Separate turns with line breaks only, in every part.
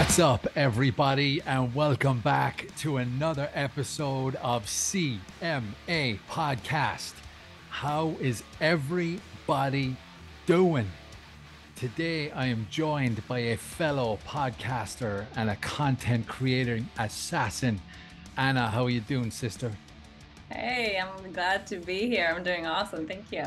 What's up, everybody, and welcome back to another episode of CMA Podcast. How is everybody doing? Today, I am joined by a fellow podcaster and a content creator assassin. Anna, how are you doing, sister?
Hey, I'm glad to be here. I'm doing awesome. Thank you.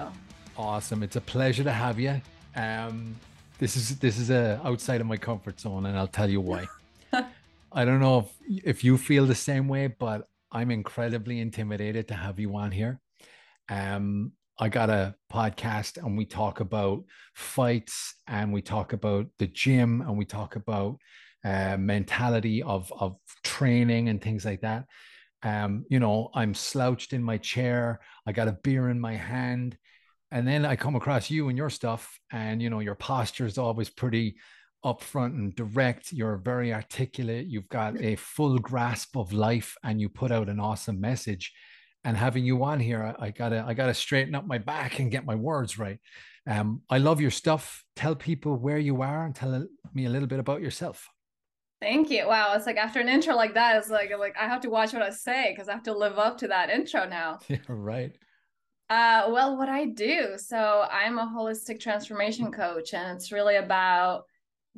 Awesome. It's a pleasure to have you. Um, this is this is a outside of my comfort zone, and I'll tell you why. I don't know if if you feel the same way, but I'm incredibly intimidated to have you on here. Um, I got a podcast and we talk about fights and we talk about the gym and we talk about uh, mentality of of training and things like that. Um, you know, I'm slouched in my chair. I got a beer in my hand, and then I come across you and your stuff, and you know, your posture is always pretty upfront and direct. You're very articulate. You've got a full grasp of life, and you put out an awesome message and having you on here, I, I, gotta I gotta straighten up my back and get my words right. Um, I love your stuff. Tell people where you are and tell me a little bit about yourself.
Thank you. Wow, it's like after an intro like that, it's like like I have to watch what I say because I have to live up to that intro now.
Yeah, right.
Uh, well, what I do, so I'm a holistic transformation coach, and it's really about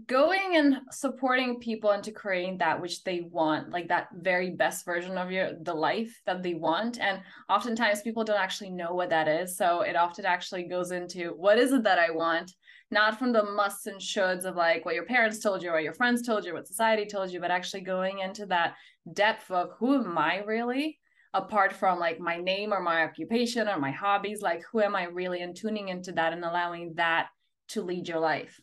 going and supporting people into creating that which they want like that very best version of your the life that they want and oftentimes people don't actually know what that is. So it often actually goes into what is it that i want not from the musts and shoulds of like what your parents told you or your friends told you what society told you but actually going into that depth of who am i really apart from like my name or my occupation or my hobbies like who am i really and tuning into that and allowing that to lead your life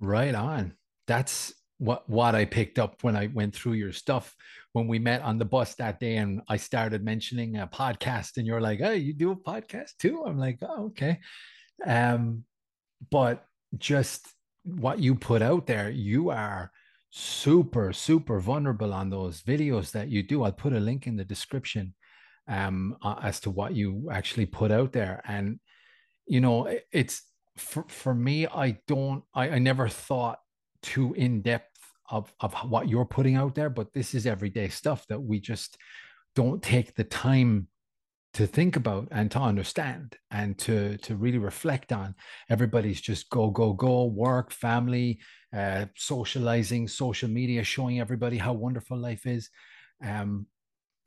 Right on. That's what what I picked up when I went through your stuff when we met on the bus that day and I started mentioning a podcast and you're like, "Hey, you do a podcast too?" I'm like, "Oh, okay." Um but just what you put out there, you are super super vulnerable on those videos that you do. I'll put a link in the description um as to what you actually put out there and you know, it's for, for me, I don't, I, I never thought too in depth of, of what you're putting out there, but this is everyday stuff that we just don't take the time to think about and to understand and to to really reflect on. Everybody's just go go go work family uh socializing social media showing everybody how wonderful life is. Um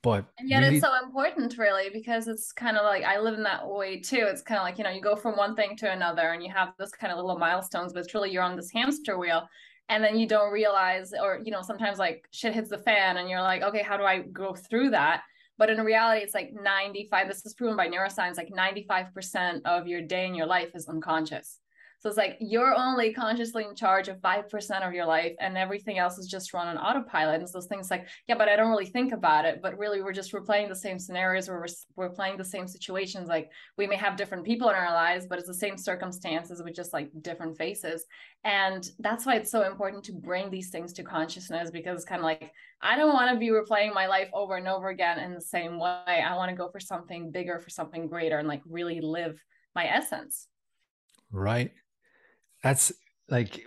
but
and yet really... it's so important really because it's kind of like i live in that way too. It's kind of like you know you go from one thing to another and you have this kind of little milestones but truly really you're on this hamster wheel. And then you don't realize or you know sometimes like shit hits the fan and you're like okay how do i go through that but in reality it's like 95 this is proven by neuroscience like 95% of your day in your life is unconscious so it's like you're only consciously in charge of 5% of your life and everything else is just run on autopilot. And so those things like, yeah, but I don't really think about it. But really, we're just replaying the same scenarios where we're, we're playing the same situations. Like we may have different people in our lives, but it's the same circumstances with just like different faces. And that's why it's so important to bring these things to consciousness because it's kind of like, I don't want to be replaying my life over and over again in the same way. I want to go for something bigger, for something greater, and like really live my essence.
Right that's like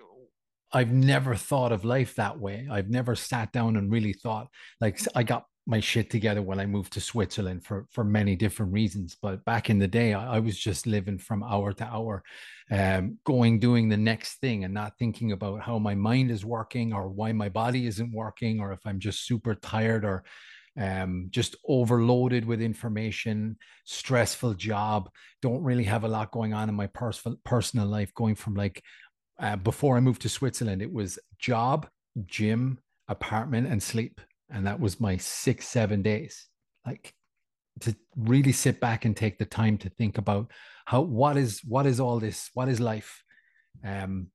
I've never thought of life that way. I've never sat down and really thought like I got my shit together when I moved to Switzerland for for many different reasons. But back in the day, I, I was just living from hour to hour, um, going doing the next thing and not thinking about how my mind is working or why my body isn't working or if I'm just super tired or um, just overloaded with information, stressful job, don't really have a lot going on in my personal personal life. Going from like uh, before I moved to Switzerland, it was job, gym, apartment, and sleep, and that was my six seven days. Like to really sit back and take the time to think about how what is what is all this what is life um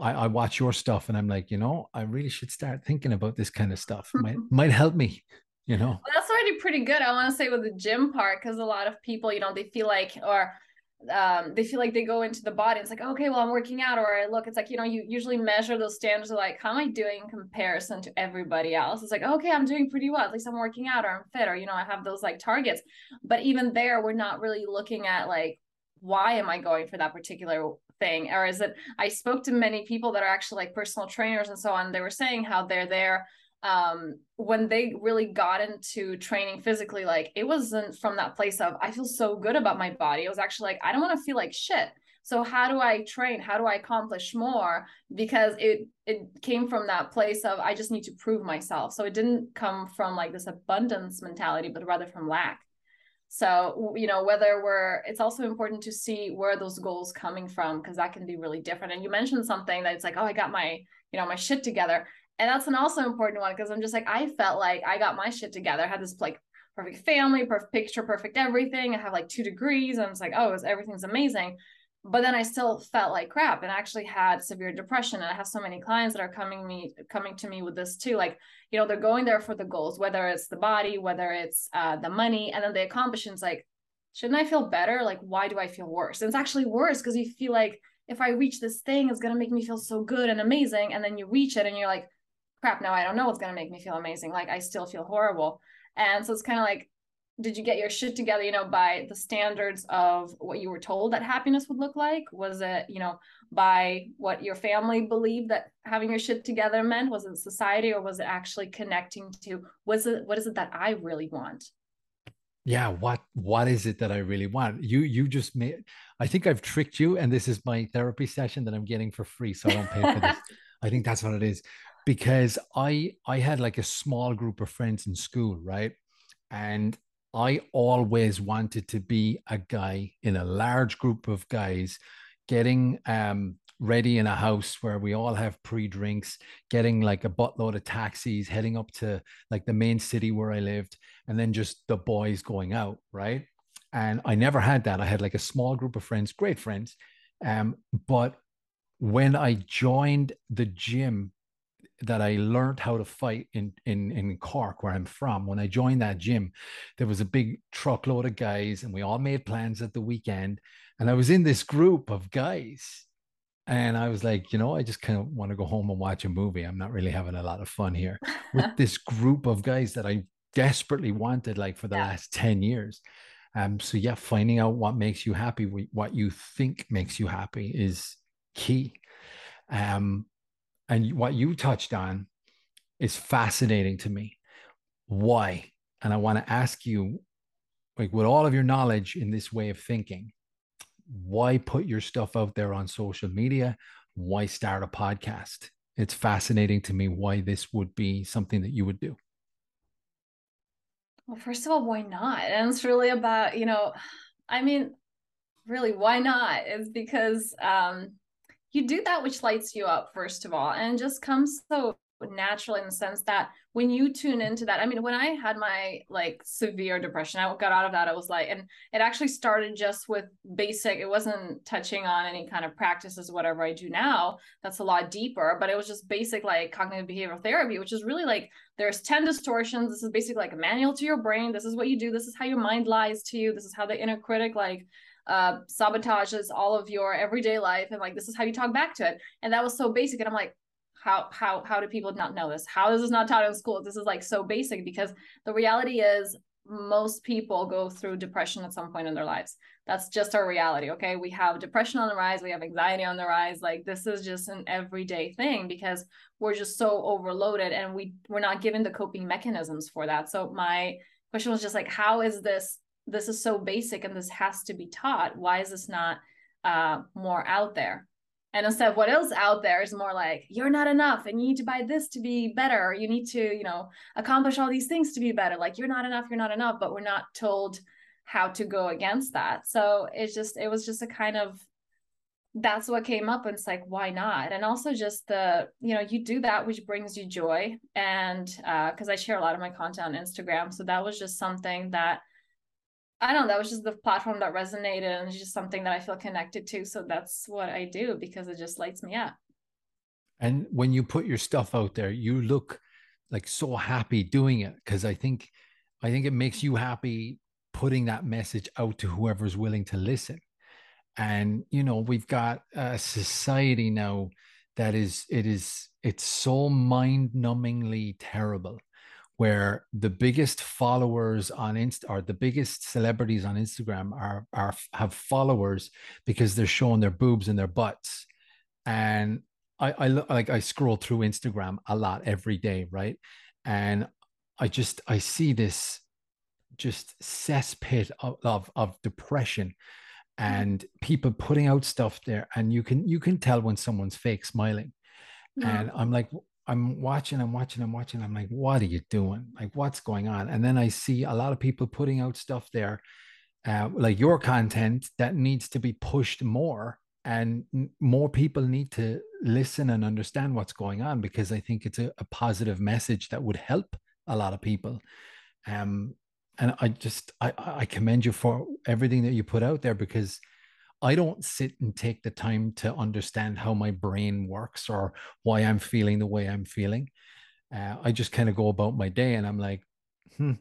I, I, watch your stuff and I'm like, you know, I really should start thinking about this kind of stuff. might might help me you know
well, that's already pretty good i want to say with the gym part because a lot of people you know they feel like or um, they feel like they go into the body. It's like, okay, well, I'm working out, or I look, it's like, you know, you usually measure those standards of like, how am I doing in comparison to everybody else? It's like, okay, I'm doing pretty well. At least I'm working out, or I'm fit, or, you know, I have those like targets. But even there, we're not really looking at like why am I going for that particular thing? Or is it, I spoke to many people that are actually like personal trainers and so on. They were saying how they're there um when they really got into training physically like it wasn't from that place of i feel so good about my body. It was actually like i don't want to feel like shit. So how do i train? How do i accomplish more? Because it it came from that place of i just need to prove myself. So it didn't come from like this abundance mentality but rather from lack. So you know whether we're it's also important to see where those goals coming from because that can be really different. And you mentioned something that it's like oh i got my you know my shit together and that's an also important one because I'm just like, I felt like I got my shit together. I had this like perfect family, perfect picture, perfect everything. I have like two degrees. And I was like, oh, everything's amazing. But then I still felt like crap and actually had severe depression. And I have so many clients that are coming me coming to me with this too. Like, you know, they're going there for the goals, whether it's the body, whether it's uh, the money, and then they accomplish. Like, shouldn't I feel better? Like, why do I feel worse? And it's actually worse because you feel like if I reach this thing, it's gonna make me feel so good and amazing. And then you reach it and you're like, crap, now I don't know what's going to make me feel amazing. Like I still feel horrible. And so it's kind of like, did you get your shit together, you know, by the standards of what you were told that happiness would look like? Was it, you know, by what your family believed that having your shit together meant? Was it society or was it actually connecting to, was it, what is it that I really want?
yeah what what is it that i really want you you just made i think i've tricked you and this is my therapy session that i'm getting for free so i don't pay for this i think that's what it is because I I had like a small group of friends in school, right? And I always wanted to be a guy in a large group of guys getting um ready in a house where we all have pre-drinks, getting like a buttload of taxis, heading up to like the main city where I lived, and then just the boys going out, right? And I never had that. I had like a small group of friends, great friends. Um, but when I joined the gym that I learned how to fight in in in Cork, where I'm from. When I joined that gym, there was a big truckload of guys, and we all made plans at the weekend. And I was in this group of guys, and I was like, you know, I just kind of want to go home and watch a movie. I'm not really having a lot of fun here with this group of guys that I desperately wanted, like for the yeah. last ten years. Um, so yeah, finding out what makes you happy, what you think makes you happy, is key. Um, and what you touched on is fascinating to me. Why? And I want to ask you, like, with all of your knowledge in this way of thinking, why put your stuff out there on social media? Why start a podcast? It's fascinating to me why this would be something that you would do.
Well, first of all, why not? And it's really about, you know, I mean, really, why not? It's because um, you do that which lights you up first of all and just comes so natural in the sense that when you tune into that i mean when i had my like severe depression i got out of that i was like and it actually started just with basic it wasn't touching on any kind of practices whatever i do now that's a lot deeper but it was just basic like cognitive behavioral therapy which is really like there's 10 distortions this is basically like a manual to your brain this is what you do this is how your mind lies to you this is how the inner critic like uh, sabotages all of your everyday life and like this is how you talk back to it. And that was so basic and i'm like how how how do people not know this? How is this not taught in school? This is like so basic because the reality is most people go through depression at some point in their lives. That's just our reality okay? We have depression on the rise we have anxiety on the rise like this is just an everyday thing because we're just so overloaded and we we're not given the coping mechanisms for that. So my question was just like how is this this is so basic and this has to be taught. Why is this not uh, more out there? And instead of what else out there is more like you're not enough and you need to buy this to be better. Or you need to you know accomplish all these things to be better. Like you're not enough you're not enough but we're not told how to go against that. So it's just it was just a kind of that's what came up and it's like why not? And also just the you know you do that which brings you joy. And uh because i share a lot of my content on instagram. So that was just something that I don't know, that was just the platform that resonated and it's just something that I feel connected to. So that's what I do because it just lights me up.
And when you put your stuff out there, you look like so happy doing it because I think I think it makes you happy putting that message out to whoever's willing to listen. And you know, we've got a society now that is it is it's so mind-numbingly terrible where the biggest followers on Insta or the biggest celebrities on Instagram are are have followers because they're showing their boobs and their butts. And I I like I scroll through Instagram a lot every day, right? And I just I see this just cesspit of, of, of depression and people putting out stuff there and you can you can tell when someone's fake smiling yeah. and i'm like i'm watching i'm watching i'm watching i'm like what are you doing? Like what's going on? And then i see a lot of people putting out stuff there uh, like your content that needs to be pushed more and more people need to listen and understand what's going on because i think it's a, a positive message that would help a lot of people. Um and I just I, I commend you for everything that you put out there because I don't sit and take the time to understand how my brain works or why I'm feeling the way I'm feeling. Uh, I just kind of go about my day and I'm like, hmm.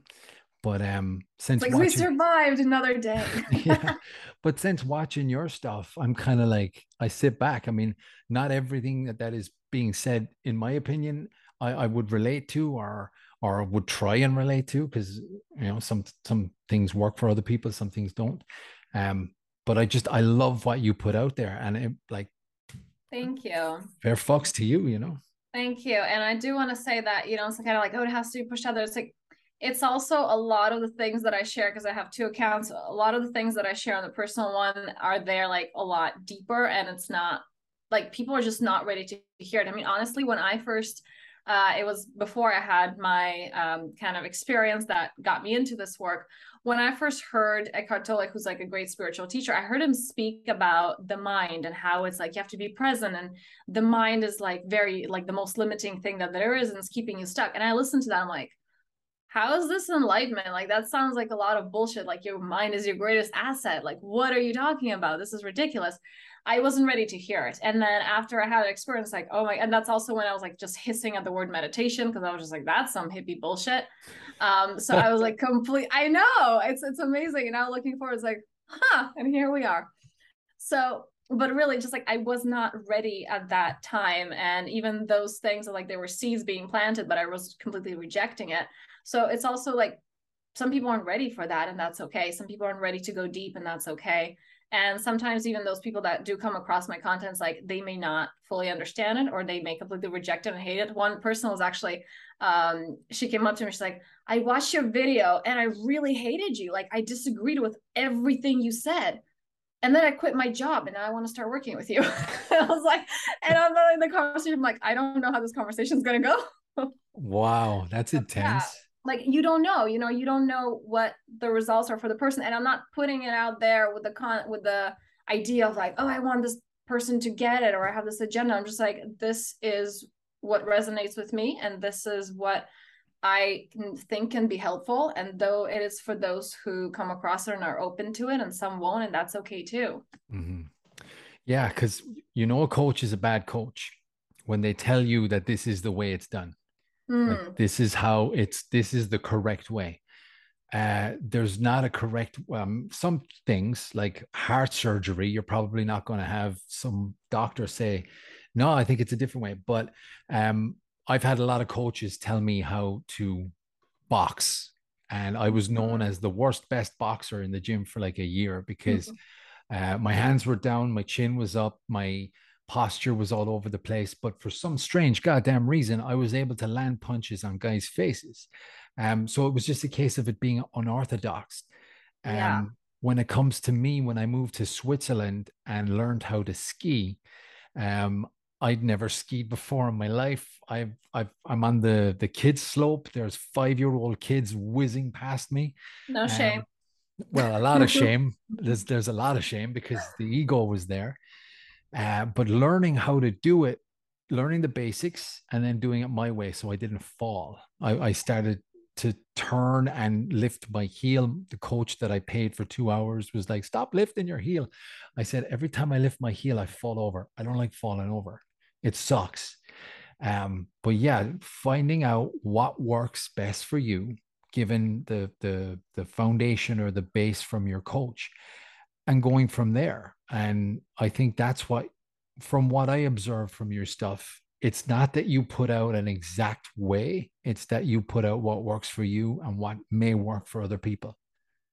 But um, since
like watching, we survived another day.
yeah, but since watching your stuff, I'm kind of like I sit back. I mean, not everything that that is being said, in my opinion, I, I would relate to or or would try and relate to because you know some some things work for other people some things don't um but i just i love what you put out there and it like
thank you.
fair fucks to you you know?
Thank you. And i do want to say that you know it's kind of like oh it has to be pushed out there. It's like it's also a lot of the things that i share because i have two accounts a lot of the things that i share on the personal one are there like a lot deeper and it's not like people are just not ready to hear it. I mean honestly when i first uh, it was before I had my um, kind of experience that got me into this work. When I first heard Eckhart Tolle, who's like a great spiritual teacher, I heard him speak about the mind and how it's like you have to be present, and the mind is like very like the most limiting thing that there is, and it's keeping you stuck. And I listened to that, I'm like, how is this enlightenment? Like that sounds like a lot of bullshit. Like your mind is your greatest asset. Like what are you talking about? This is ridiculous. I wasn't ready to hear it. And then after I had an experience, like, oh my, and that's also when I was like just hissing at the word meditation because I was just like, that's some hippie bullshit. Um, so I was like, complete. I know it's it's amazing. And now looking forward, it's like, huh, and here we are. So, but really, just like I was not ready at that time, and even those things, like there were seeds being planted, but I was completely rejecting it. So it's also like some people aren't ready for that, and that's okay. Some people aren't ready to go deep, and that's okay. And sometimes even those people that do come across my contents like they may not fully understand it or they may completely reject it and hate it. One person was actually um, she came up to me she's like i watched your video and i really hated you. Like i disagreed with everything you said. And then i quit my job and now i want to start working with you. I was like and i'm in the conversation I'm like i don't know how this conversation is going to
go. Wow that's intense. yeah
like you don't know you know you don't know what the results are for the person. And i'm not putting it out there with the con with the idea of like oh i want this person to get it or i have this agenda. I'm just like this is what resonates with me and this is what i can think can be helpful. And though it is for those who come across it and are open to it and some won't and that's okay too.
Mm-hmm. yeah because you know a coach is a bad coach when they tell you that this is the way it's done Mm. Like, this is how it's this is the correct way. Uh, there's not a correct um, some things like heart surgery you're probably not going to have some doctor say no i think it's a different way but um, i've had a lot of coaches tell me how to box and i was known as the worst best boxer in the gym for like a year because mm-hmm. uh, my hands were down my chin was up my posture was all over the place. But for some strange goddamn reason, I was able to land punches on guys' faces. Um, so it was just a case of it being unorthodox. Um, yeah. When it comes to me, when I moved to Switzerland and learned how to ski, um, I'd never skied before in my life. I've, I've, I'm on the the kids slope. There's five year old kids whizzing past me.
No shame. Um,
well, a lot of shame. There's there's a lot of shame because the ego was there. Uh, but learning how to do it, learning the basics, and then doing it my way, so I didn't fall. I, I started to turn and lift my heel. The coach that I paid for two hours was like, "Stop lifting your heel." I said, "Every time I lift my heel, I fall over. I don't like falling over. It sucks." Um, but yeah, finding out what works best for you, given the the the foundation or the base from your coach, and going from there. And I think that's what, from what I observe from your stuff, it's not that you put out an exact way, it's that you put out what works for you and what may work for other people.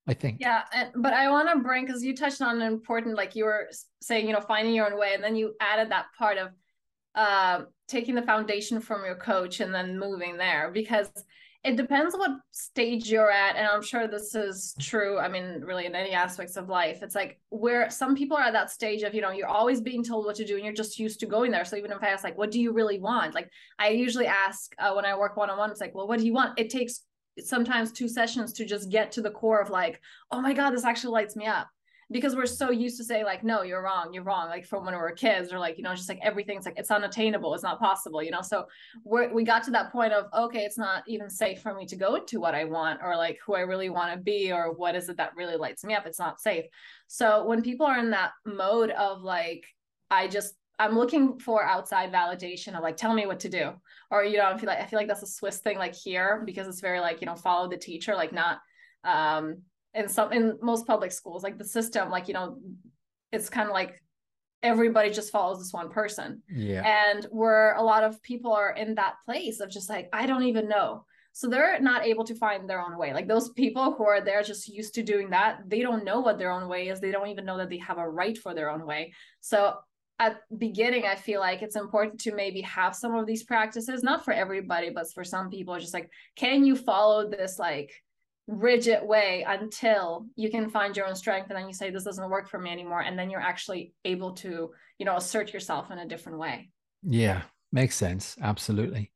I think.
Yeah, but I want to bring because you touched on an important, like you were saying, you know, finding your own way, and then you added that part of uh, taking the foundation from your coach and then moving there because it depends what stage you're at and i'm sure this is true i mean really in any aspects of life. It's like where some people are at that stage of you know you're always being told what to do and you're just used to going there. So even if i ask like what do you really want? Like i usually ask uh, when i work one-on-one it's like well what do you want? It takes sometimes two sessions to just get to the core of like oh my god this actually lights me up because we're so used to say like no you're wrong you're wrong like from when we were kids or like you know just like everything's like it's unattainable it's not possible you know so we we got to that point of okay it's not even safe for me to go into what i want or like who i really want to be or what is it that really lights me up it's not safe so when people are in that mode of like i just I'm looking for outside validation of like tell me what to do. Or you know, I feel like I feel like that's a Swiss thing like here because it's very like, you know, follow the teacher, like not um in some in most public schools like the system like you know it's kind of like everybody just follows this one person.
Yeah.
And where a lot of people are in that place of just like i don't even know. So they're not able to find their own way. Like those people who are there just used to doing that they don't know what their own way is. They don't even know that they have a right for their own way. So at beginning i feel like it's important to maybe have some of these practices not for everybody but for some people just like can you follow this like rigid way until you can find your own strength and then you say this doesn't work for me anymore and then you're actually able to you know assert yourself in a different way.
Yeah makes sense absolutely.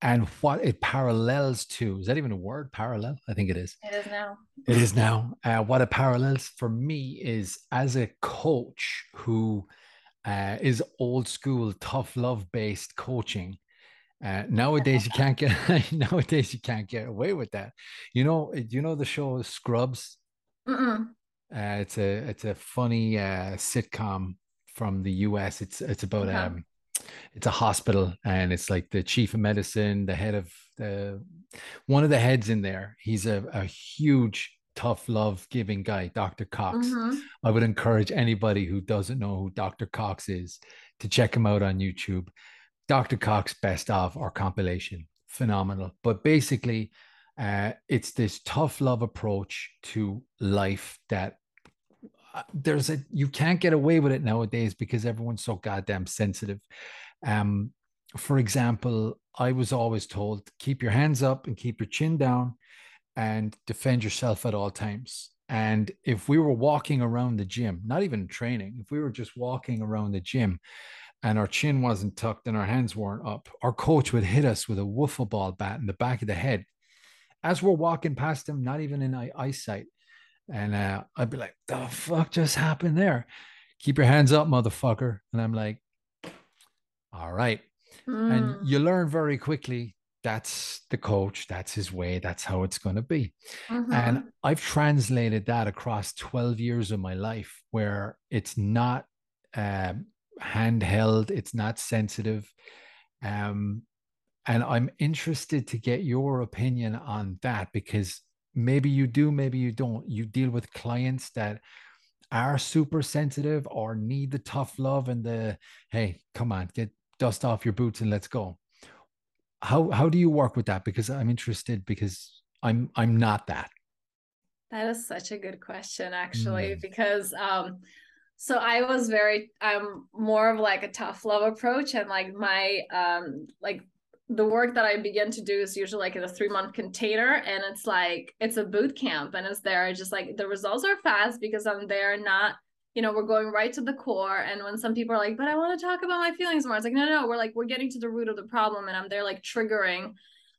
And what it parallels to is that even a word parallel? I think it is.
It is now.
It is now. Uh, what it parallels for me is as a coach who uh, is old school tough love based coaching uh, nowadays you can't get nowadays you can't get away with that. You know, you know the show Scrubs? Uh, it's a it's a funny uh, sitcom from the U.S. It's it's about uh-huh. um, it's a hospital and it's like the chief of medicine, the head of the one of the heads in there. He's a, a huge tough love giving guy, Dr. Cox. Mm-hmm. I would encourage anybody who doesn't know who Dr. Cox is to check him out on YouTube. Dr. Cox best of or compilation, phenomenal. But basically, uh, it's this tough love approach to life that uh, there's a you can't get away with it nowadays because everyone's so goddamn sensitive. Um, for example, I was always told keep your hands up and keep your chin down and defend yourself at all times. And if we were walking around the gym, not even training, if we were just walking around the gym and our chin wasn't tucked and our hands weren't up, our coach would hit us with a wiffle ball bat in the back of the head as we're walking past him, not even in eyesight. And uh, I'd be like, the fuck just happened there? Keep your hands up, motherfucker. And I'm like, all right. Mm. And hmm. you learn very quickly that's the coach, that's his way, that's how it's going to be. Mm-hmm. And I've translated that across 12 years of my life where it's not um, handheld, it's not sensitive. Um, and I'm interested to get your opinion on that because maybe you do, maybe you don't. You deal with clients that are super sensitive or need the tough love and the hey, come on, get dust off your boots and let's go. How how do you work with that? Because I'm interested because I'm I'm not that.
That is such a good question, actually, mm. because um, so i was very i'm more of like a tough love approach and like my um like the work that i begin to do is usually like in a three month container and it's like it's a boot camp and it's there. Just like the results are fast because i'm there not you know we're going right to the core. And when some people are like but i want to talk about my feelings more it's like no no we're like we're getting to the root of the problem and i'm there like triggering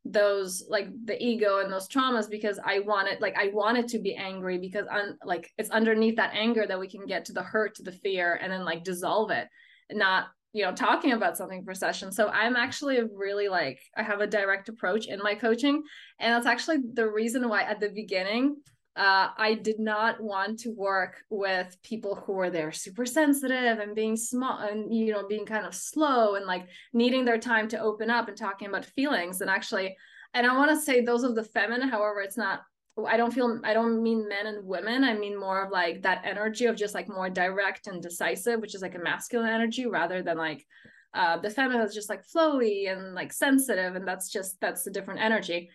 those like the ego and those traumas because I wanted like I wanted to be angry because I'm like it's underneath that anger that we can get to the hurt, to the fear, and then like dissolve it, not you know talking about something for session. So I'm actually really like I have a direct approach in my coaching, and that's actually the reason why at the beginning uh, I did not want to work with people who were there super sensitive and being small and you know being kind of slow and like needing their time to open up and talking about feelings and actually and I want to say those of the feminine however it's not I don't feel I don't mean men and women I mean more of like that energy of just like more direct and decisive which is like a masculine energy rather than like uh, the feminine is just like flowy and like sensitive, and that's just that's a different energy.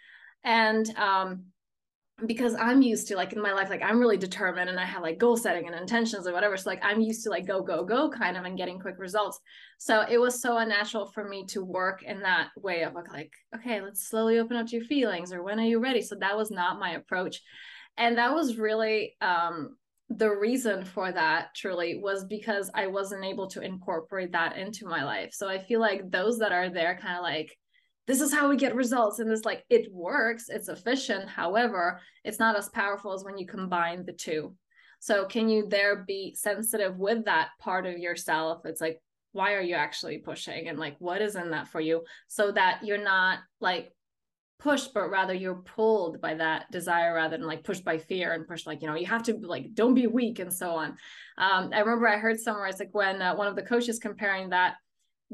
And um, because I'm used to like in my life, like I'm really determined and I have like goal setting and intentions or whatever. So like I'm used to like go, go, go kind of and getting quick results. So it was so unnatural for me to work in that way of like, okay, let's slowly open up to your feelings or when are you ready? So that was not my approach. And that was really um the reason for that truly was because I wasn't able to incorporate that into my life. So I feel like those that are there kind of like this is how we get results and it's like it works it's efficient. However it's not as powerful as when you combine the two. So can you there be sensitive with that part of yourself? It's like why are you actually pushing? And like what is in that for you? So that you're not like pushed but rather you're pulled by that desire rather than like pushed by fear and pushed like you know you have to like don't be weak and so on. Um, i remember i heard somewhere it's like when uh, one of the coaches comparing that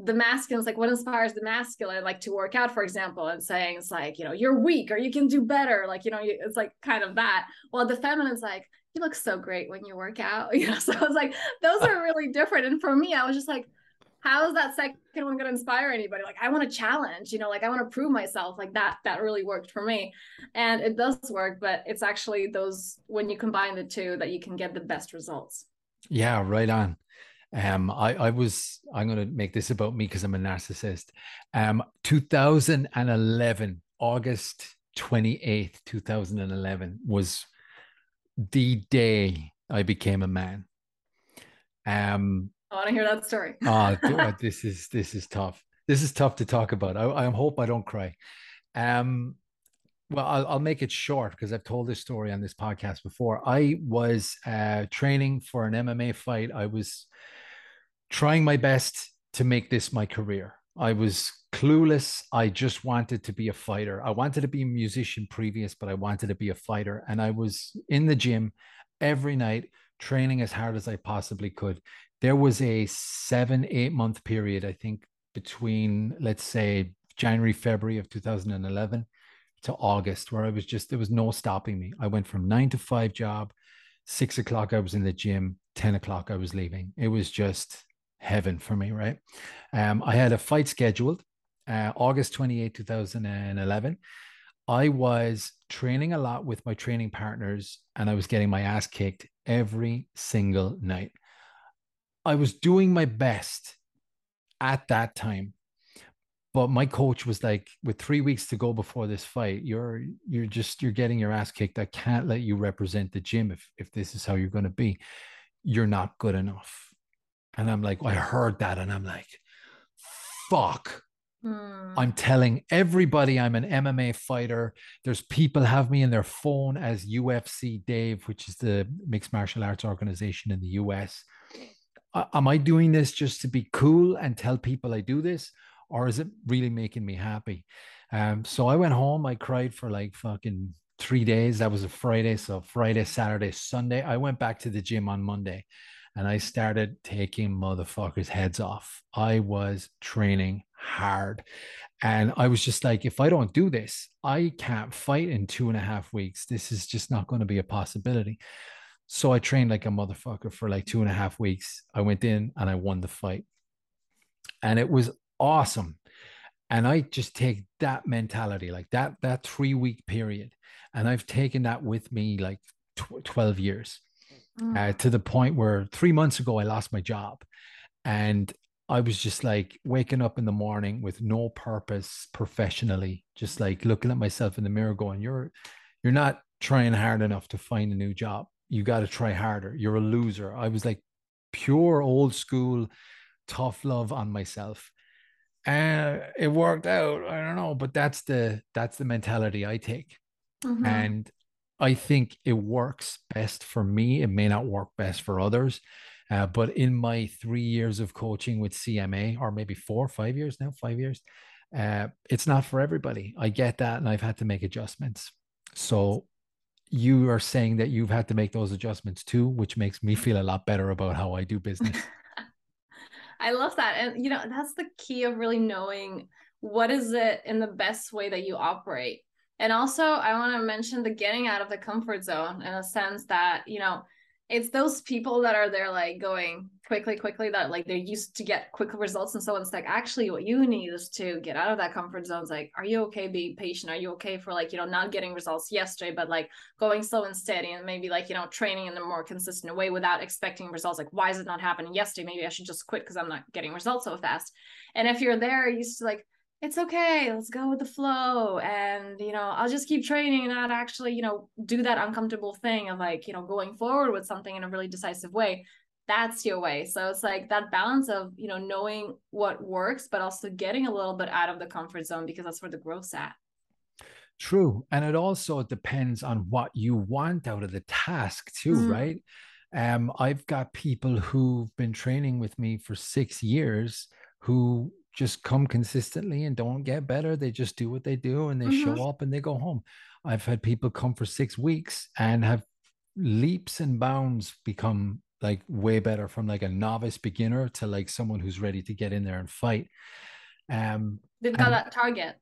the masculine is like what inspires the masculine like to work out for example and saying it's like you know you're weak or you can do better like you know it's like kind of that. While the feminine's like you look so great when you work out you know so it's like those are really different. And for me i was just like how is that second one going to inspire anybody? Like i want to challenge you know like i want to prove myself like that that really worked for me. And it does work but it's actually those when you combine the two that you can get the best results.
Yeah right on um, I, I was, I'm going to make this about me because I'm a narcissist. Um, 2011, August 28th, 2011 was the day I became a man. Um,
I want to hear that story.
oh, this is, this is tough. This is tough to talk about. I, I hope I don't cry. Um, well, I'll, I'll, make it short because I've told this story on this podcast before. I was uh, training for an MMA fight. I was trying my best to make this my career. I was clueless. I just wanted to be a fighter. I wanted to be a musician previous, but I wanted to be a fighter. And I was in the gym every night, training as hard as I possibly could. There was a seven, eight month period, I think, between, let's say, January, February of 2011 to August, where I was just, there was no stopping me. I went from nine to five job, six o'clock, I was in the gym, 10 o'clock, I was leaving. It was just, heaven for me, right? Um, I had a fight scheduled uh, August 28, 2011. I was training a lot with my training partners and I was getting my ass kicked every single night. I was doing my best at that time. But my coach was like, with three weeks to go before this fight, you're you're just you're getting your ass kicked. I can't let you represent the gym if if this is how you're going to be. You're not good enough and I'm like, I heard that, and I'm like, fuck. Mm. I'm telling everybody I'm an MMA fighter. There's people have me in their phone as UFC Dave, which is the mixed martial arts organization in the US. Am I doing this just to be cool and tell people I do this, or is it really making me happy? Um, so I went home. I cried for like fucking three days. That was a Friday, so Friday, Saturday, Sunday. I went back to the gym on Monday and I started taking motherfuckers' heads off. I was training hard. And I was just like, if I don't do this, I can't fight in two and a half weeks. This is just not going to be a possibility. So I trained like a motherfucker for like two and a half weeks. I went in and I won the fight. And it was awesome. And I just take that mentality, like that, that three week period. And I've taken that with me like tw- 12 years mm. uh, to the point where three months ago I lost my job, and I was just like waking up in the morning with no purpose professionally, just like looking at myself in the mirror, going, "You're, you're not trying hard enough to find a new job. You got to try harder. You're a loser." I was like pure old school, tough love on myself and it worked out i don't know but that's the that's the mentality i take mm-hmm. and I think it works best for me. It may not work best for others. Uh, but in my three years of coaching with CMA, or maybe four, five years now, five years, uh, it's not for everybody. I get that. And I've had to make adjustments. So you are saying that you've had to make those adjustments too, which makes me feel a lot better about how I do business.
I love that. And, you know, that's the key of really knowing what is it in the best way that you operate and also, I want to mention the getting out of the comfort zone in a sense that, you know, it's those people that are there like going quickly quickly that like they're used to get quick results. And so it's like actually what you need is to get out of that comfort zone. It's like are you okay being patient? Are you okay for like you know not getting results yesterday but like going slow and steady and maybe like you know training in a more consistent way without expecting results? Like why is it not happening yesterday? Maybe i should just quit because i'm not getting results so fast. And if you're there used to like it's okay let's go with the flow and you know i'll just keep training and not actually you know do that uncomfortable thing of like you know going forward with something in a really decisive way. That's your way. So it's like that balance of you know knowing what works but also getting a little bit out of the comfort zone because that's where the growth's at.
True and it also depends on what you want out of the task too mm. right? Um i've got people who've been training with me for six years who just come consistently and don't get better. They just do what they do and they mm-hmm. show up and they go home. I've had people come for six weeks and have leaps and bounds become like way better from like a novice beginner to like someone who's ready to get in there and fight. Um,
They've got and, that target.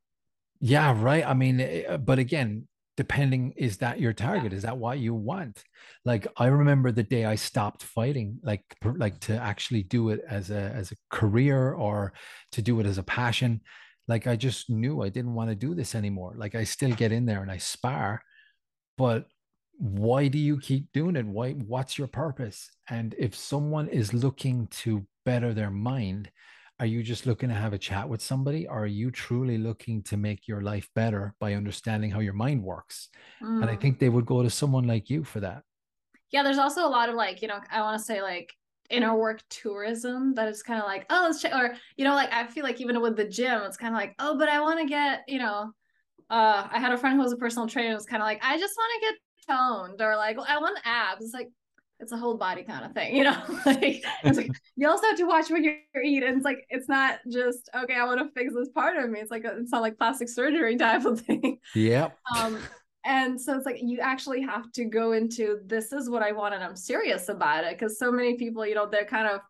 Yeah, right. I mean, eh, but again, depending is that your target? Is that what you want? Like i remember the day i stopped fighting like like to actually do it as a as a career or to do it as a passion. Like i just knew i didn't want to do this anymore. Like i still get in there and i spar but why do you keep doing it? Why what's your purpose? And if someone is looking to better their mind are you just looking to have a chat with somebody? Or are you truly looking to make your life better by understanding how your mind works? Mm. and i think they would go to someone like you for that.
Yeah there's also a lot of like you know i want to say like inner work tourism that is kind of like oh let's check or you know like i feel like even with the gym it's kind of like oh but i want to get you know uh i had a friend who was a personal trainer was kind of like i just want to get toned or like i want abs it's like it's a whole body kind of thing, you know. like, like, you also have to watch what you eat, and it's like it's not just okay. I want to fix this part of me. It's like a, it's not like plastic surgery type of thing.
Yep.
Um, and so it's like you actually have to go into this is what I want, and I'm serious about it because so many people, you know, they're kind of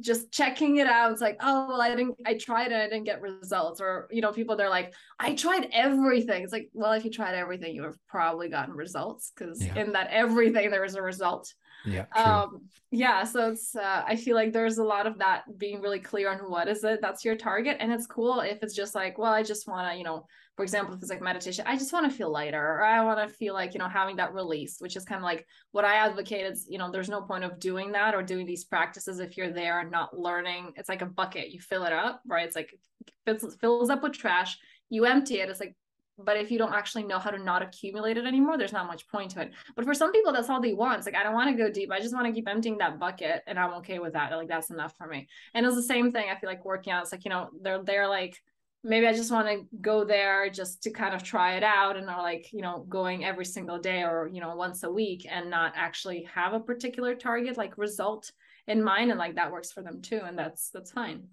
just checking it out. It's like, oh well, I didn't I tried it, I didn't get results. Or, you know, people they're like, I tried everything. It's like, well, if you tried everything, you have probably gotten results because yeah. in that everything there is a result.
Yeah. Um,
yeah. So it's uh, I feel like there's a lot of that being really clear on what is it that's your target. And it's cool if it's just like, well, I just wanna, you know, for example, if it's like meditation, I just want to feel lighter, or I want to feel like, you know, having that release, which is kind of like what I advocate is, you know, there's no point of doing that or doing these practices if you're there and not learning. It's like a bucket, you fill it up, right? It's like it fills up with trash, you empty it. It's like, but if you don't actually know how to not accumulate it anymore, there's not much point to it. But for some people, that's all they want. It's like, I don't want to go deep. I just want to keep emptying that bucket and I'm okay with that. Like, that's enough for me. And it's the same thing. I feel like working out, it's like, you know, they're, they're like, maybe I just want to go there just to kind of try it out and are like, you know, going every single day or, you know, once a week and not actually have a particular target like result in mind. And like that works for them too. And that's, that's fine.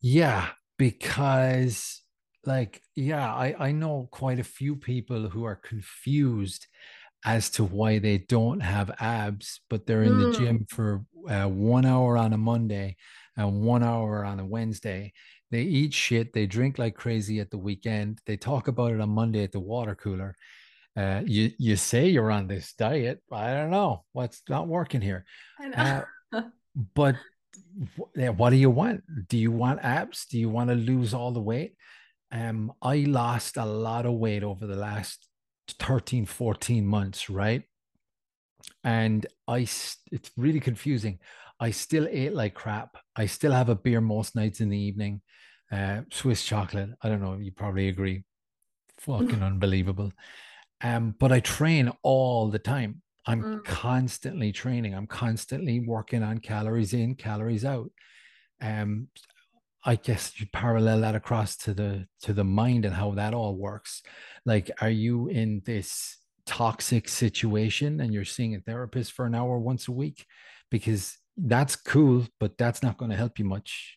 Yeah. Because like, yeah, I, I know quite a few people who are confused as to why they don't have abs, but they're in mm. the gym for uh, one hour on a Monday and one hour on a Wednesday they eat shit. They drink like crazy at the weekend. They talk about it on Monday at the water cooler. Uh, you you say you're on this diet. I don't know what's not working here. Uh, but what do you want? Do you want abs? Do you want to lose all the weight? Um, I lost a lot of weight over the last 13, 14 months, right? And I, it's really confusing. I still ate like crap. I still have a beer most nights in the evening. Uh, Swiss chocolate. I don't know. You probably agree. Fucking unbelievable. Um, but I train all the time. I'm mm. constantly training. I'm constantly working on calories in, calories out. Um, I guess you parallel that across to the to the mind and how that all works. Like, are you in this toxic situation and you're seeing a therapist for an hour once a week? Because that's cool, but that's not going to help you much.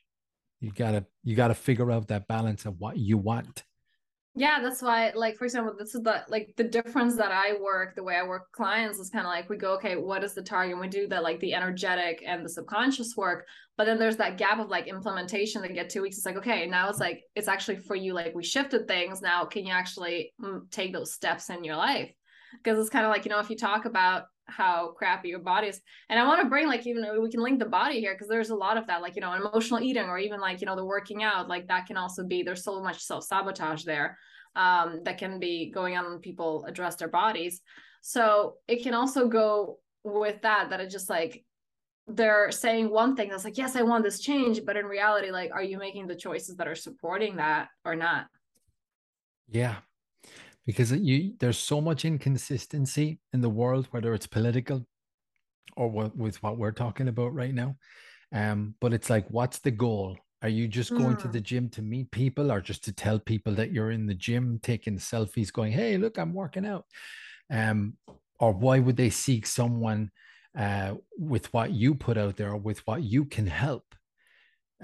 You gotta you gotta figure out that balance of what you want.
Yeah, that's why, like, for example, this is the like the difference that I work, the way I work clients is kind of like we go, okay, what is the target? And we do that like the energetic and the subconscious work. But then there's that gap of like implementation that get two weeks. It's like, okay, now it's like it's actually for you, like we shifted things. Now can you actually mm, take those steps in your life? Because it's kind of like, you know, if you talk about how crappy your body is. And I want to bring like even we can link the body here because there's a lot of that, like you know, emotional eating or even like you know the working out, like that can also be there's so much self sabotage there um, that can be going on when people address their bodies. So it can also go with that that it just like they're saying one thing that's like yes i want this change but in reality like are you making the choices that are supporting that or not
yeah because you there's so much inconsistency in the world whether it's political or what, with what we're talking about right now um but it's like what's the goal are you just going mm. to the hmm. gym to meet people or just to tell people that you're in the gym taking selfies going hey look i'm working out um or why would they seek someone uh, with what you put out there or with what you can help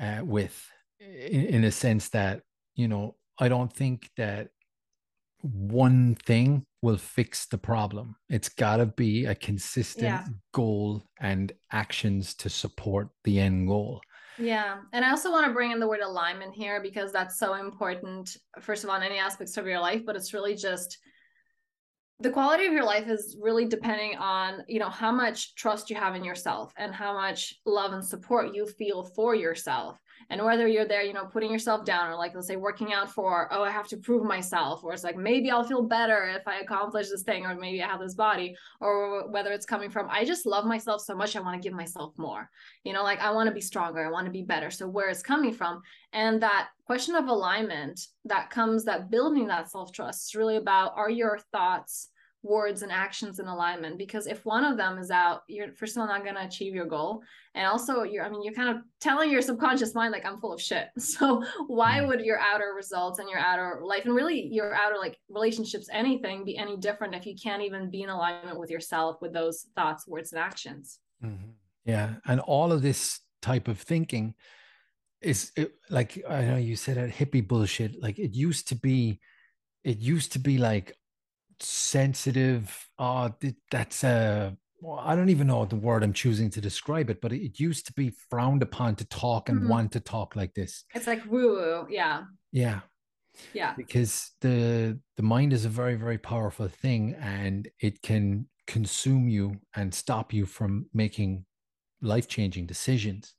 uh, with in, in a sense that you know i don't think that one thing will fix the problem it's got to be a consistent yeah. goal and actions to support the end goal
yeah. And I also want to bring in the word alignment here because that's so important, first of all, in any aspects of your life, but it's really just the quality of your life is really depending on you know how much trust you have in yourself and how much love and support you feel for yourself and whether you're there you know putting yourself down or like let's say working out for oh i have to prove myself or it's like maybe i'll feel better if i accomplish this thing or maybe i have this body or whether it's coming from i just love myself so much i want to give myself more. You know like i want to be stronger i want to be better. So where it's coming from and that question of alignment that comes that building that self trust is really about are your thoughts words and actions in alignment because if one of them is out you're first of all not going to achieve your goal and also you're i mean you're kind of telling your subconscious mind like i'm full of shit so why mm. would your outer results and your outer life and really your outer like relationships anything be any different if you can't even be in alignment with yourself with those thoughts words and actions
mm-hmm. yeah and all of this type of thinking is it, like i know you said that hippie bullshit like it used to be it used to be like sensitive. Oh, that's a. Well, I don't even know the word I'm choosing to describe it, but it used to be frowned upon to talk and mm-hmm. want to talk like this.
It's like woo woo, yeah.
Yeah.
Yeah.
Because the the mind is a very very powerful thing, and it can consume you and stop you from making life changing decisions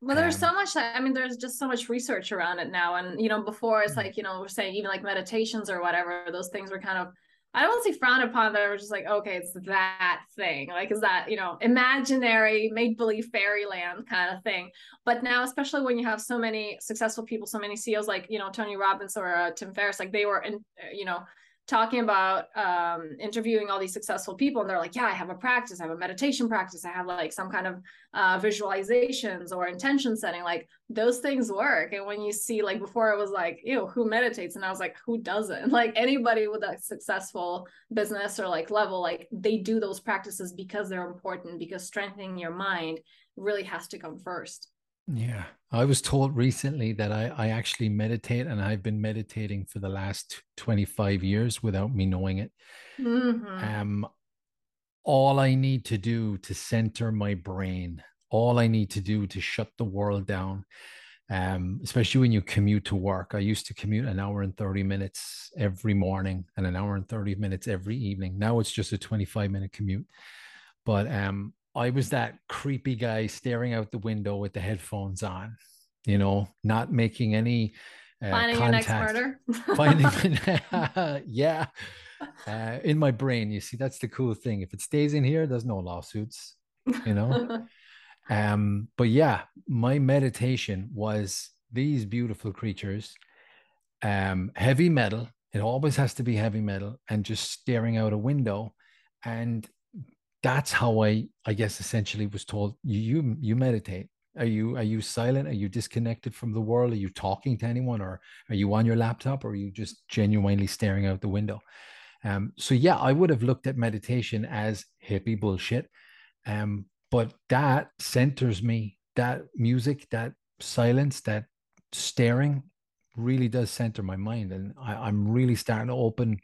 well there's um, so much i mean there's just so much research around it now and you know before it's mm. like you know we're saying even like meditations or whatever those things were kind of I don't want to say frown upon, but I was just like, okay, it's that thing. Like, is that, you know, imaginary, make believe fairyland kind of thing. But now, especially when you have so many successful people, so many CEOs like, you know, Tony Robbins or uh, Tim Ferriss, like they were in, you know, talking about um, interviewing all these successful people and they're like yeah i have a practice i have a meditation practice i have like some kind of uh, visualizations or intention setting like those things work. And when you see like before it was like ew who meditates? And i was like who doesn't? Like anybody with a successful business or like level like they do those practices because they're important because strengthening your mind really has to come first
yeah. I was told recently that I, I actually meditate and I've been meditating for the last 25 years without me knowing it. Mm-hmm. Um, all I need to do to center my brain, all I need to do to shut the world down, um, especially when you commute to work. I used to commute an hour and 30 minutes every morning and an hour and 30 minutes every evening. Now it's just a 25 minute commute. But um, I was that creepy guy staring out the window with the headphones on, you know, not making any
uh, finding contact. your next
murder. finding, yeah, uh, in my brain. You see, that's the cool thing. If it stays in here, there's no lawsuits, you know. um, but yeah, my meditation was these beautiful creatures, um, heavy metal. It always has to be heavy metal, and just staring out a window, and that's how I I guess essentially was told you you you meditate. Are you are you silent? Are you disconnected from the world? Are you talking to anyone, or are you on your laptop, or are you just genuinely staring out the window? Um, so yeah, I would have looked at meditation as hippie bullshit, um, but that centers me. That music, that silence, that staring, really does center my mind, and I, I'm really starting to open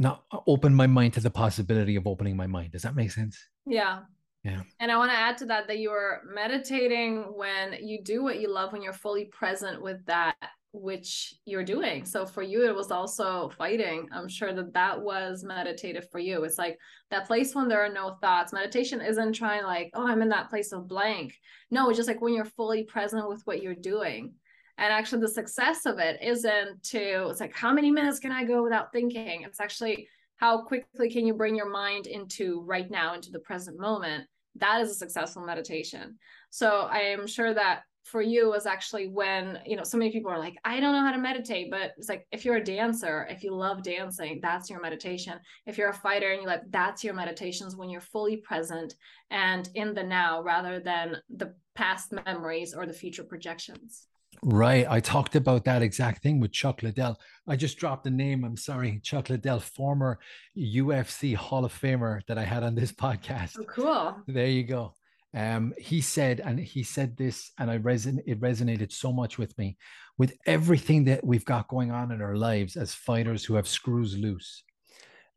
not open my mind to the possibility of opening my mind. Does that make sense?
Yeah.
Yeah.
And I want to add to that that you are meditating when you do what you love, when you're fully present with that which you're doing. So for you, it was also fighting. I'm sure that that was meditative for you. It's like that place when there are no thoughts. Meditation isn't trying like, oh, I'm in that place of blank. No, it's just like when you're fully present with what you're doing. And actually, the success of it isn't to, it's like, how many minutes can I go without thinking? It's actually how quickly can you bring your mind into right now, into the present moment? That is a successful meditation. So I am sure that for you was actually when you know so many people are like i don't know how to meditate but it's like if you're a dancer if you love dancing that's your meditation if you're a fighter and you like that's your meditations when you're fully present and in the now rather than the past memories or the future projections
Right. I talked about that exact thing with Chuck Liddell. I just dropped the name. I'm sorry. Chuck Liddell, former UFC Hall of Famer that I had on this podcast.
Oh, cool.
There you go. Um, he said, and he said this, and I reson it resonated so much with me. With everything that we've got going on in our lives as fighters who have screws loose,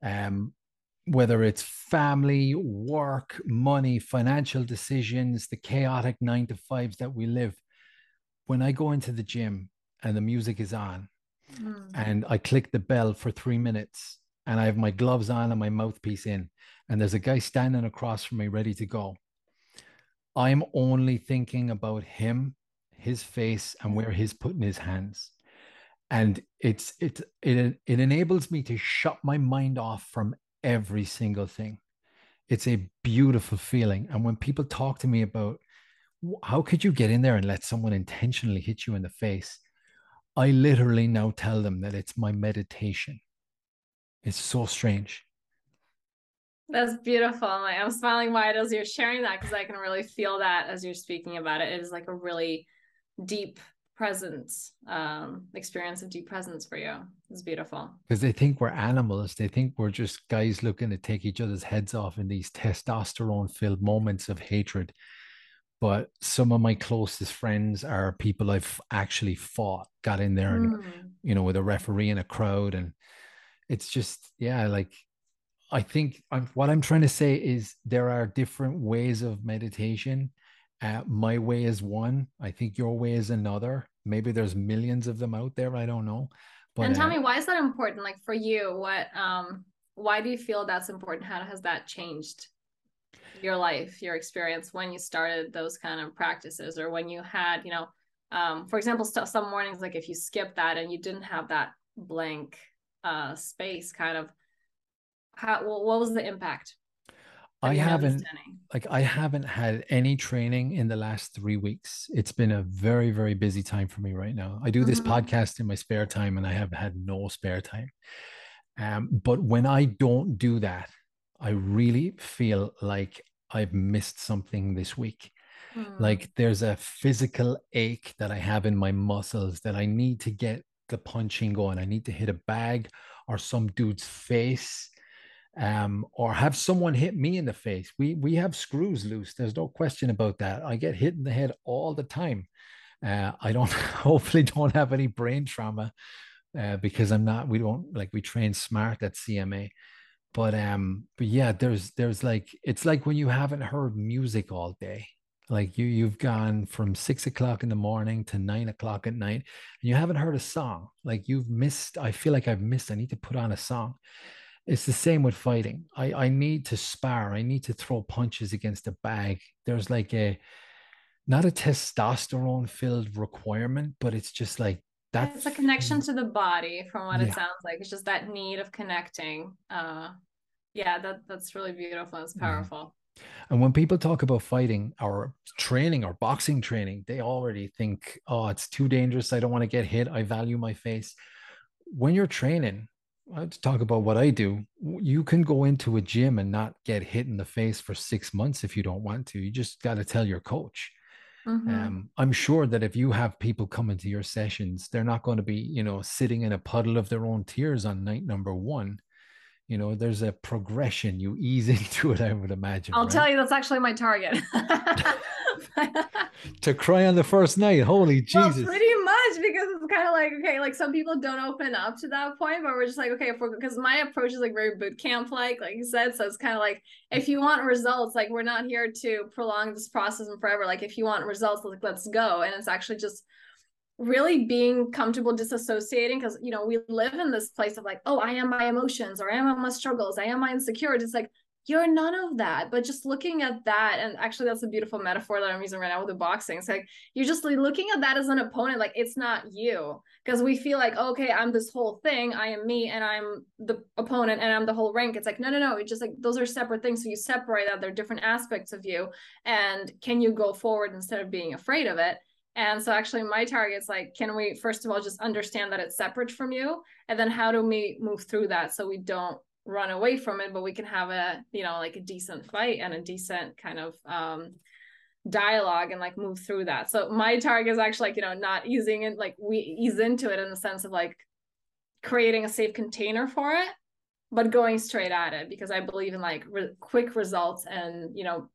um, whether it's family, work, money, financial decisions, the chaotic nine to fives that we live. When I go into the gym and the music is on, mm. and I click the bell for three minutes, and I have my gloves on and my mouthpiece in, and there's a guy standing across from me ready to go I'm only thinking about him, his face, and where he's putting his hands. And it's it it it enables me to shut my mind off from every single thing. It's a beautiful feeling. And when people talk to me about how could you get in there and let someone intentionally hit you in the face, I literally now tell them that it's my meditation. It's so strange.
That's beautiful. Like, I'm smiling wide as you're sharing that because I can really feel that as you're speaking about it. It is like a really deep presence, um, experience of deep presence for you. It's beautiful.
Because they think we're animals. They think we're just guys looking to take each other's heads off in these testosterone filled moments of hatred. But some of my closest friends are people I've actually fought, got in there and, mm. you know, with a referee and a crowd. And it's just, yeah, like I think I'm, what I'm trying to say is there are different ways of meditation. Uh, my way is one. I think your way is another. Maybe there's millions of them out there. I don't know.
But and tell uh, me why is that important? Like for you, what um why do you feel that's important? How has that changed your life, your experience when you started those kind of practices, or when you had, you know, um, for example, st- some mornings like if you skip that and you didn't have that blank uh space, kind of how what was the impact
I haven't like I haven't had any training in the last three weeks. It's been a very, very busy time for me right now. I do this mm-hmm. podcast in my spare time and I have had no spare time. Um, but when I don't do that, I really feel like I've missed something this week. Mm. Like there's a physical ache that I have in my muscles that I need to get the punching going. I need to hit a bag or some dude's face um, or have someone hit me in the face. We we have screws loose. There's no question about that. I get hit in the head all the time. Uh, I don't hopefully don't have any brain trauma uh, because I'm not. We don't like we train smart at CMA. But um, but yeah, there's there's like it's like when you haven't heard music all day. Like you you've gone from six o'clock in the morning to nine o'clock at night, and you haven't heard a song. Like you've missed. I feel like I've missed. I need to put on a song it's the same with fighting. I, I need to spar. I need to throw punches against a bag. There's like a not a testosterone filled requirement, but it's just like that's
it's a connection to the body from what yeah. it sounds like. It's just that need of connecting. Uh yeah, that that's really beautiful. It's powerful.
And when people talk about fighting or training or boxing training, they already think, oh, it's too dangerous. I don't want to get hit. I value my face. When you're training, to talk about what I do, you can go into a gym and not get hit in the face for six months if you don't want to. You just got to tell your coach. Mm-hmm. Um, I'm sure that if you have people come into your sessions, they're not going to be, you know, sitting in a puddle of their own tears on night number one. You know, there's a progression. You ease into it, I would imagine.
I'll right? tell you, that's actually my target.
to cry on the first night. Holy Jesus. Well,
pretty much because it's kind of like, okay, like some people don't open up to that point, but we're just like, okay, if we're because my approach is like very boot camp like, like you said. So it's kind of like if you want results, like we're not here to prolong this process and forever. Like if you want results, like let's go. And it's actually just really being comfortable disassociating because you know we live in this place of like oh i am my emotions or i am my struggles i am my insecurities it's like you're none of that. But just looking at that and actually that's a beautiful metaphor that i'm using right now with the boxing. It's like you're just looking at that as an opponent like it's not you. Because we feel like oh, okay i'm this whole thing i am me and i'm the opponent and i'm the whole rank. It's like no no no it's just like those are separate things. So you separate out they're different aspects of you. And can you go forward instead of being afraid of it and so actually my target's like, can we first of all just understand that it's separate from you? And then how do we move through that so we don't run away from it, but we can have a, you know, like a decent fight and a decent kind of um dialogue and like move through that. So my target is actually like, you know, not easing it, like we ease into it in the sense of like creating a safe container for it, but going straight at it because I believe in like re- quick results and, you know,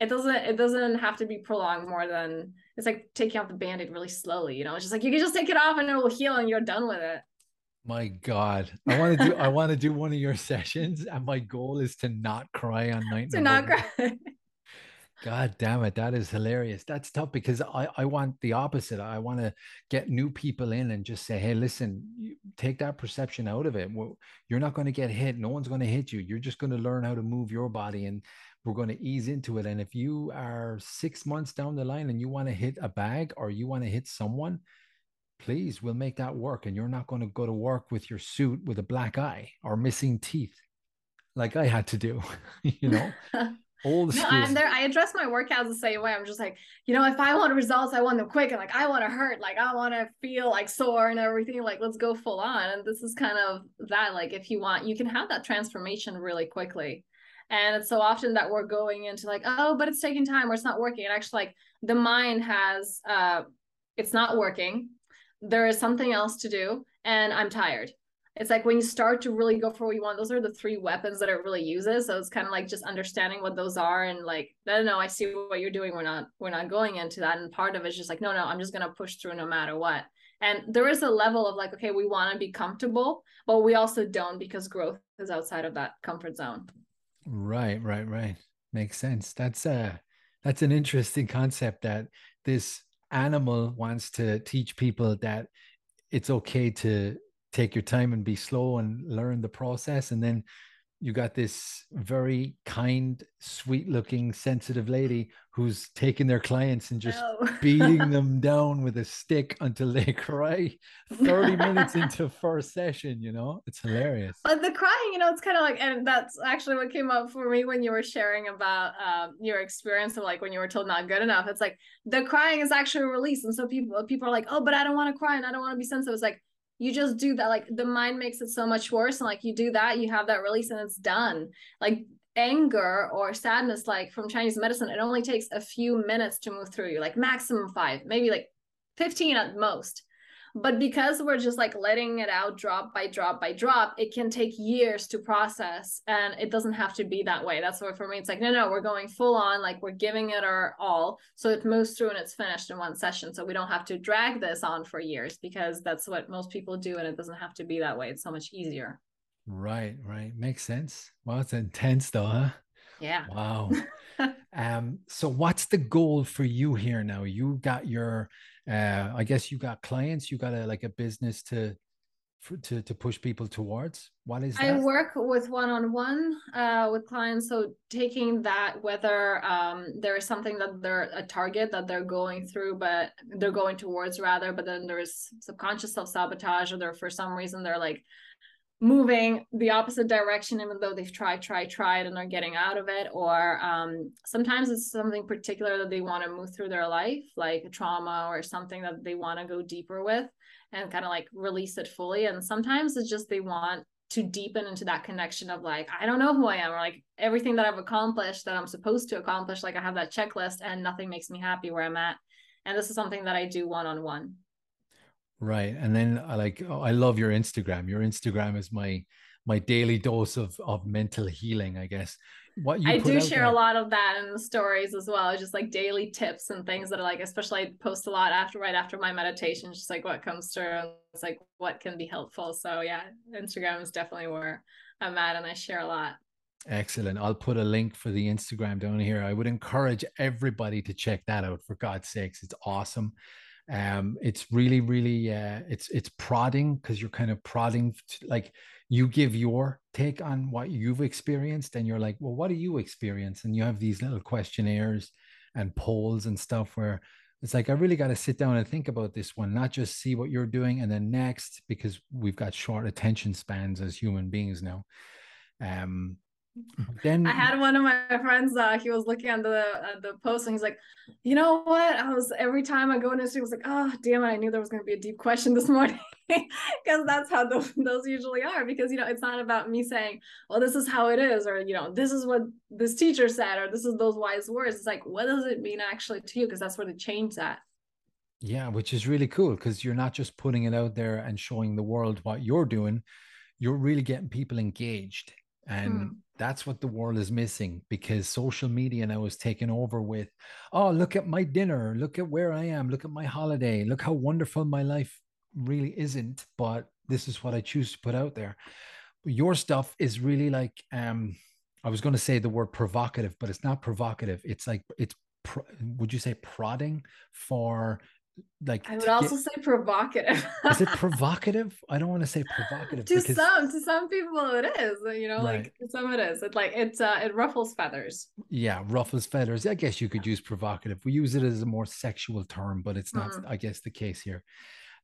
it doesn't it doesn't have to be prolonged more than it's like taking off the band-aid really slowly you know it's just like you can just take it off and it will heal and you're done with it
my god i want to do i want to do one of your sessions and my goal is to not cry on night
to not cry
God damn it, that is hilarious. That's tough because I, I want the opposite. I want to get new people in and just say, hey, listen, take that perception out of it. well, You're not going to get hit. No one's going to hit you. You're just going to learn how to move your body and we're going to ease into it. And if you are six months down the line and you want to hit a bag or you want to hit someone, please, we'll make that work. And you're not going to go to work with your suit with a black eye or missing teeth like I had to do, you know?
Old no, I'm there. I address my workouts the same way. I'm just like, you know, if I want results, I want them quick and like I want to hurt, like I want to feel like sore and everything. Like, let's go full on. And this is kind of that. Like, if you want, you can have that transformation really quickly. And it's so often that we're going into like, oh, but it's taking time or it's not working. And actually, like the mind has, uh, it's not working. There is something else to do, and I'm tired. It's like when you start to really go for what you want, those are the three weapons that it really uses. So it's kind of like just understanding what those are and like, no, no, I see what you're doing. We're not, we're not going into that. And part of it's just like, no, no, I'm just gonna push through no matter what. And there is a level of like, okay, we want to be comfortable, but we also don't because growth is outside of that comfort zone.
Right, right, right. Makes sense. That's a that's an interesting concept that this animal wants to teach people that it's okay to take your time and be slow and learn the process and then you got this very kind, sweet looking, sensitive lady who's taking their clients and just beating them down with a stick until they cry 30 minutes into first session, you know? It's hilarious.
But the crying, you know, it's kind of like, and that's actually what came up for me when you were sharing about um, your experience of like when you were told not good enough. It's like the crying is actually a release. And so people people are like, oh, but I don't want to cry and I don't want to be sensitive. It's like, you just do that like the mind makes it so much worse and like you do that you have that release and it's done like anger or sadness like from chinese medicine it only takes a few minutes to move through you like maximum 5 maybe like 15 at most. But because we're just like letting it out drop by drop by drop it can take years to process and it doesn't have to be that way. That's why for me it's like no no we're going full on like we're giving it our all so it moves through and it's finished in one session. So we don't have to drag this on for years because that's what most people do and it doesn't have to be that way. It's so much easier
right right. Makes sense. Well it's intense though huh?
Yeah.
Wow. Um so what's the goal for you here now? You got your uh, I guess you got clients, you got a like a business to for, to to push people towards. What is that?
I work with one on one uh, with clients, so taking that whether um, there is something that they're a target that they're going through, but they're going towards rather, but then there's subconscious self sabotage, or they're for some reason they're like moving the opposite direction even though they've tried tried tried and are getting out of it or um, sometimes it's something particular that they want to move through their life like a trauma or something that they want to go deeper with and kind of like release it fully. And sometimes it's just they want to deepen into that connection of like i don't know who i am or like everything that i've accomplished that i'm supposed to accomplish like i have that checklist and nothing makes me happy where i'm at. And this is something that i do one on one
Right. And then I like oh, I love your Instagram. Your Instagram is my my daily dose of of mental healing, I guess.
What you I do share there. a lot of that in the stories as well, just like daily tips and things that are like, especially I post a lot after right after my meditation, just like what comes through. It's like what can be helpful. So yeah, Instagram is definitely where I'm at and I share a lot.
Excellent. I'll put a link for the Instagram down here. I would encourage everybody to check that out for God's sakes. It's awesome. Um it's really really uh it's it's prodding because you're kind of prodding to, like you give your take on what you've experienced and you're like well what do you experience? And you have these little questionnaires and polls and stuff where it's like i really got to sit down and think about this one not just see what you're doing and then next because we've got short attention spans as human beings now. Um
then I had one of my friends. Uh, he was looking at the uh, the post, and he's like, "You know what? I was every time I go into it, was like, oh damn it! I knew there was going to be a deep question this morning, because that's how those those usually are. Because you know, it's not about me saying, well, this is how it is, or you know, this is what this teacher said, or this is those wise words. It's like, what does it mean actually to you? Because that's where the change at.
Yeah, which is really cool because you're not just putting it out there and showing the world what you're doing. You're really getting people engaged and hmm. that's what the world is missing because social media now is taken over with, oh, look at my dinner, look at where I am, look at my holiday, look how wonderful my life really isn't, but this is what I choose to put out there. Your stuff is really like, um, I was going to say the word provocative, but it's not provocative. It's like, it's, pro- would you say prodding for like
I would also get, say provocative.
is it provocative? I don't want to say provocative.
to because, some, to some people it is. You know, right. like some it is. It like it's uh it ruffles feathers.
Yeah, ruffles feathers. I guess you could use provocative. We use it as a more sexual term, but it's not. Mm-hmm. I guess the case here.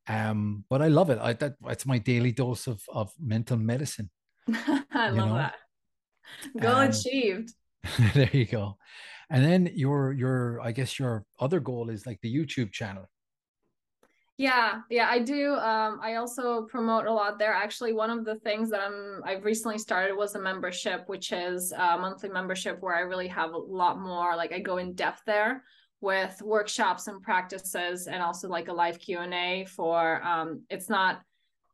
Um, but I love it. I that it's my daily dose of of mental medicine.
I love know? that. Goal um, achieved.
there you go. And then your your I guess your other goal is like the YouTube channel.
Yeah, yeah, I do. Um, I also promote a lot there. Actually, one of the things that I'm I've recently started was a membership, which is a monthly membership where I really have a lot more. Like I go in depth there with workshops and practices, and also like a live Q and A for. Um, it's not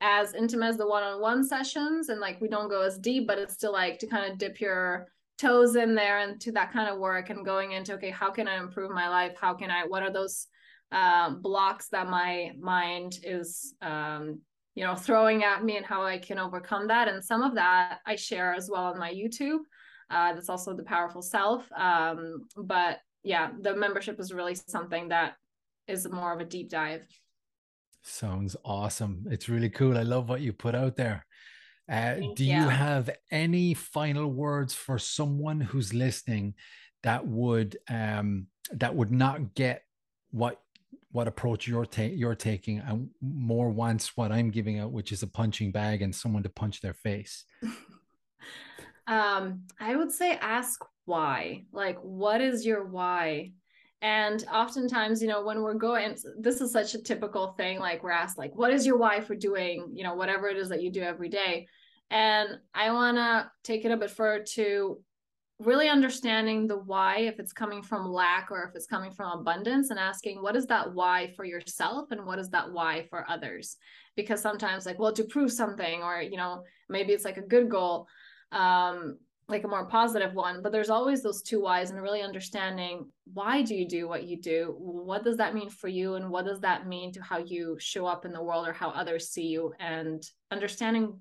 as intimate as the one-on-one sessions, and like we don't go as deep, but it's still like to kind of dip your toes in there and to that kind of work and going into okay, how can I improve my life? How can I? What are those um, blocks that my mind is um, you know throwing at me and how i can overcome that. And some of that i share as well on my youtube. Uh, that's also the powerful self. Um, but yeah the membership is really something that is more of a deep dive.
Sounds awesome. It's really cool. I love what you put out there. Uh, do you. you have any final words for someone who's listening that would um, that would not get what what approach you're ta- you're taking and more wants what I'm giving out, which is a punching bag and someone to punch their face?
um, I would say ask why. Like, what is your why? And oftentimes, you know, when we're going, this is such a typical thing. Like, we're asked, like, what is your why for doing, you know, whatever it is that you do every day? And I want to take it a bit further to really understanding the why if it's coming from lack or if it's coming from abundance and asking what is that why for yourself and what is that why for others? Because sometimes like well to prove something or you know maybe it's like a good goal um like a more positive one but there's always those two whys and really understanding why do you do what you do? What does that mean for you? And what does that mean to how you show up in the world or how others see you? And understanding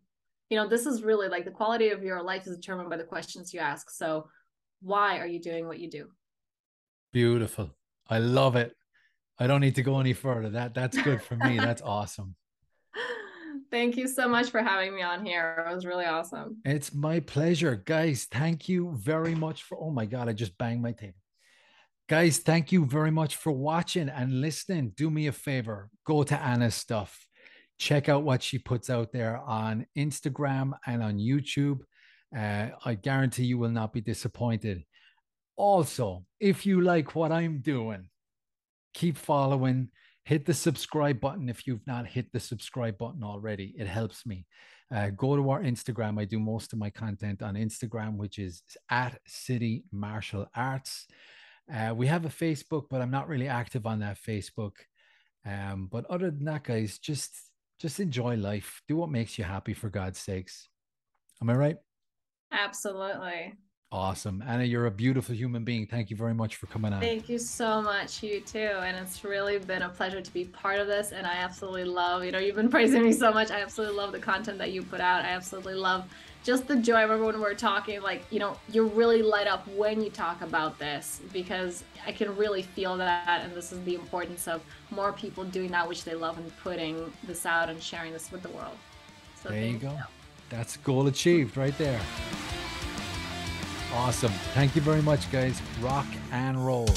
you know this is really like the quality of your life is determined by the questions you ask. So why are you doing what you do?
Beautiful. I love it. I don't need to go any further. That that's good for me. That's awesome.
Thank you so much for having me on here. It was really awesome.
It's my pleasure. Guys thank you very much for oh my god i just banged my table guys thank you very much for watching and listening. Do me a favor. Go to anna's stuff check out what she puts out there on Instagram and on YouTube. Uh, I guarantee you will not be disappointed. Also, if you like what I'm doing, keep following. Hit the subscribe button if you've not hit the subscribe button already. It helps me. Uh, go to our Instagram. I do most of my content on Instagram, which is at City Martial Arts. Uh, we have a Facebook, but I'm not really active on that Facebook. Um, but other than that, guys, just just enjoy life. Do what makes you happy for God's sakes. Am I right?
Absolutely.
Awesome. Anna, you're a beautiful human being. Thank you very much for coming on.
Thank you so much. You too. And it's really been a pleasure to be part of this. And I absolutely love, you know, you've been praising me so much. I absolutely love the content that you put out. I absolutely love just the joy. I remember when we were talking, like, you know, you really light up when you talk about this because I can really feel that. And this is the importance of more people doing that which they love and putting this out and sharing this with the world.
So there you go. You. That's goal achieved right there. Awesome. Thank you very much, guys. Rock and roll.